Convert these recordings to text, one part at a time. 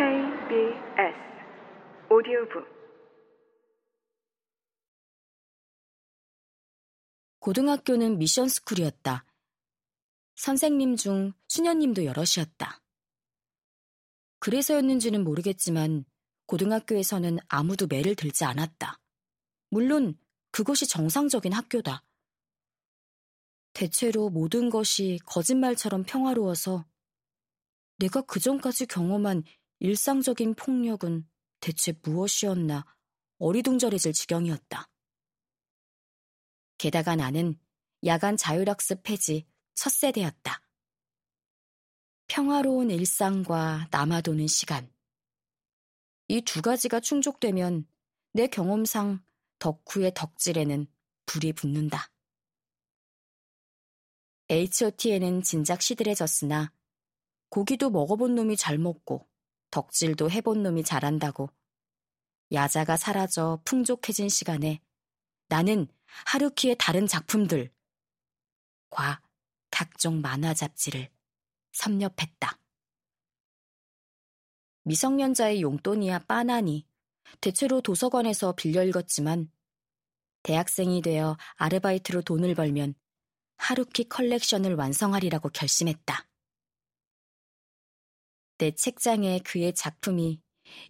KBS 오디오북 고등학교는 미션 스쿨이었다. 선생님 중 수녀님도 여럿이었다. 그래서였는지는 모르겠지만 고등학교에서는 아무도 매를 들지 않았다. 물론 그것이 정상적인 학교다. 대체로 모든 것이 거짓말처럼 평화로워서 내가 그전까지 경험한 일상적인 폭력은 대체 무엇이었나 어리둥절해질 지경이었다. 게다가 나는 야간 자율학습 폐지 첫 세대였다. 평화로운 일상과 남아도는 시간. 이 두 가지가 충족되면 내 경험상 덕후의 덕질에는 불이 붙는다. H.O.T에는 진작 시들해졌으나 고기도 먹어본 놈이 잘 먹고 덕질도 해본 놈이 잘한다고 야자가 사라져 풍족해진 시간에 나는 하루키의 다른 작품들 과 각종 만화 잡지를 섭렵했다. 미성년자의 용돈이야 빠나니 대체로 도서관에서 빌려 읽었지만 대학생이 되어 아르바이트로 돈을 벌면 하루키 컬렉션을 완성하리라고 결심했다. 내 책장에 그의 작품이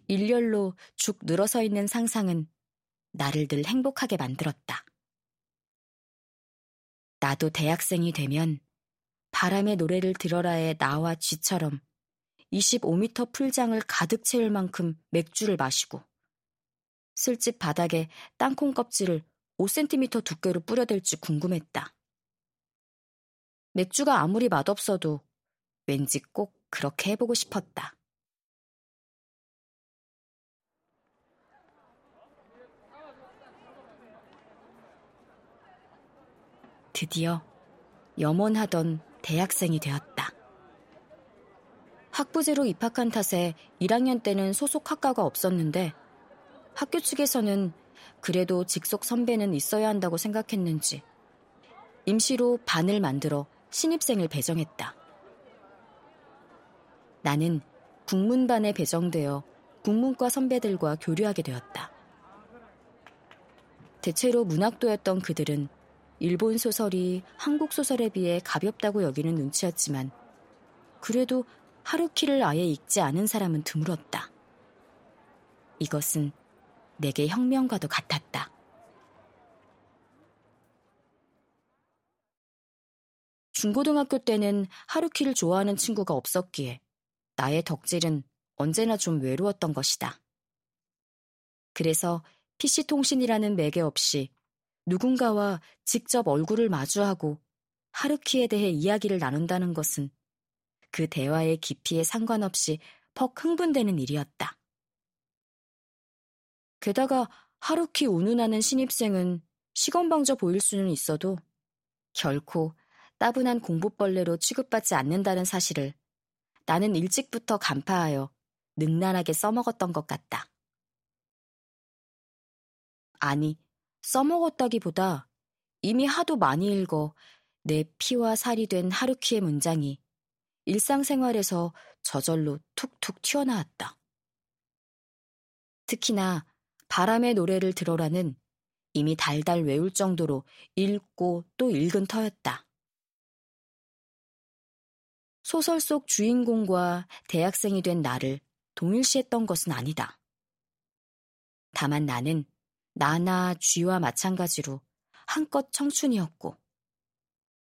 일렬로 죽 늘어서 있는 상상은 나를 늘 행복하게 만들었다. 나도 대학생이 되면 바람의 노래를 들어라의 나와 쥐처럼 25m 풀장을 가득 채울 만큼 맥주를 마시고 술집 바닥에 땅콩 껍질을 5cm 두께로 뿌려댈지 궁금했다. 맥주가 아무리 맛없어도 왠지 꼭 그렇게 해보고 싶었다. 드디어 염원하던 대학생이 되었다. 학부제로 입학한 탓에 1학년 때는 소속 학과가 없었는데 학교 측에서는 그래도 직속 선배는 있어야 한다고 생각했는지 임시로 반을 만들어 신입생을 배정했다. 나는 국문반에 배정되어 국문과 선배들과 교류하게 되었다. 대체로 문학도였던 그들은 일본 소설이 한국 소설에 비해 가볍다고 여기는 눈치였지만 그래도 하루키를 아예 읽지 않은 사람은 드물었다. 이것은 내게 혁명과도 같았다. 중고등학교 때는 하루키를 좋아하는 친구가 없었기에 나의 덕질은 언제나 좀 외로웠던 것이다. 그래서 PC통신이라는 매개 없이 누군가와 직접 얼굴을 마주하고 하루키에 대해 이야기를 나눈다는 것은 그 대화의 깊이에 상관없이 퍽 흥분되는 일이었다. 게다가 하루키 운운하는 신입생은 시건방져 보일 수는 있어도 결코 따분한 공부벌레로 취급받지 않는다는 사실을 나는 일찍부터 간파하여 능란하게 써먹었던 것 같다. 아니, 써먹었다기보다 이미 하도 많이 읽어 내 피와 살이 된 하루키의 문장이 일상생활에서 저절로 툭툭 튀어나왔다. 특히나 바람의 노래를 들어라는 이미 달달 외울 정도로 읽고 또 읽은 터였다. 소설 속 주인공과 대학생이 된 나를 동일시했던 것은 아니다. 다만 나는 나나 쥐와 마찬가지로 한껏 청춘이었고,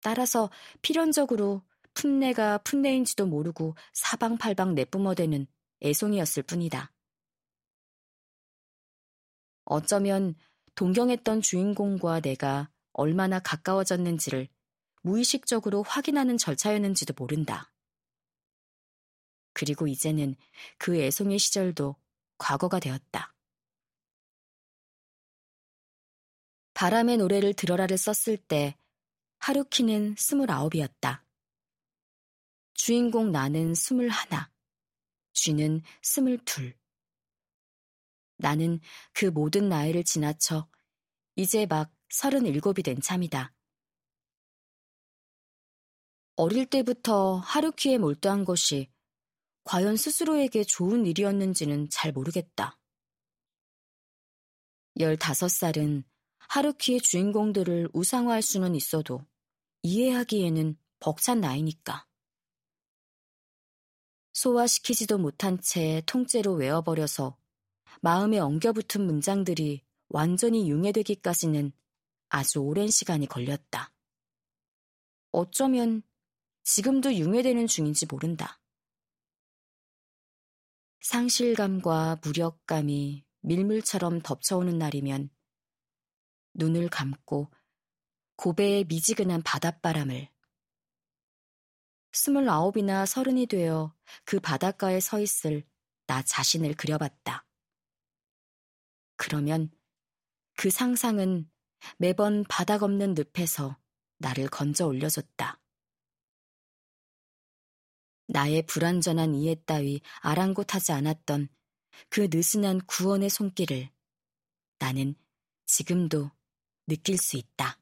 따라서 필연적으로 풋내가 풋내인지도 모르고 사방팔방 내뿜어대는 애송이였을 뿐이다. 어쩌면 동경했던 주인공과 내가 얼마나 가까워졌는지를 무의식적으로 확인하는 절차였는지도 모른다. 그리고 이제는 그 애송이 시절도 과거가 되었다. 바람의 노래를 들어라를 썼을 때 하루키는 스물아홉이었다. 주인공 나는 스물하나, 쥐는 스물둘. 나는 그 모든 나이를 지나쳐 이제 막 서른일곱이 된 참이다. 어릴 때부터 하루키에 몰두한 것이 과연 스스로에게 좋은 일이었는지는 잘 모르겠다. 15살은 하루키의 주인공들을 우상화할 수는 있어도 이해하기에는 벅찬 나이니까. 소화시키지도 못한 채 통째로 외워버려서 마음에 엉겨붙은 문장들이 완전히 융해되기까지는 아주 오랜 시간이 걸렸다. 어쩌면 지금도 융해되는 중인지 모른다. 상실감과 무력감이 밀물처럼 덮쳐오는 날이면 눈을 감고 고배의 미지근한 바닷바람을 스물아홉이나 서른이 되어 그 바닷가에 서 있을 나 자신을 그려봤다. 그러면 그 상상은 매번 바닥 없는 늪에서 나를 건져 올려줬다. 나의 불완전한 이해 따위 아랑곳하지 않았던 그 느슨한 구원의 손길을 나는 지금도 느낄 수 있다.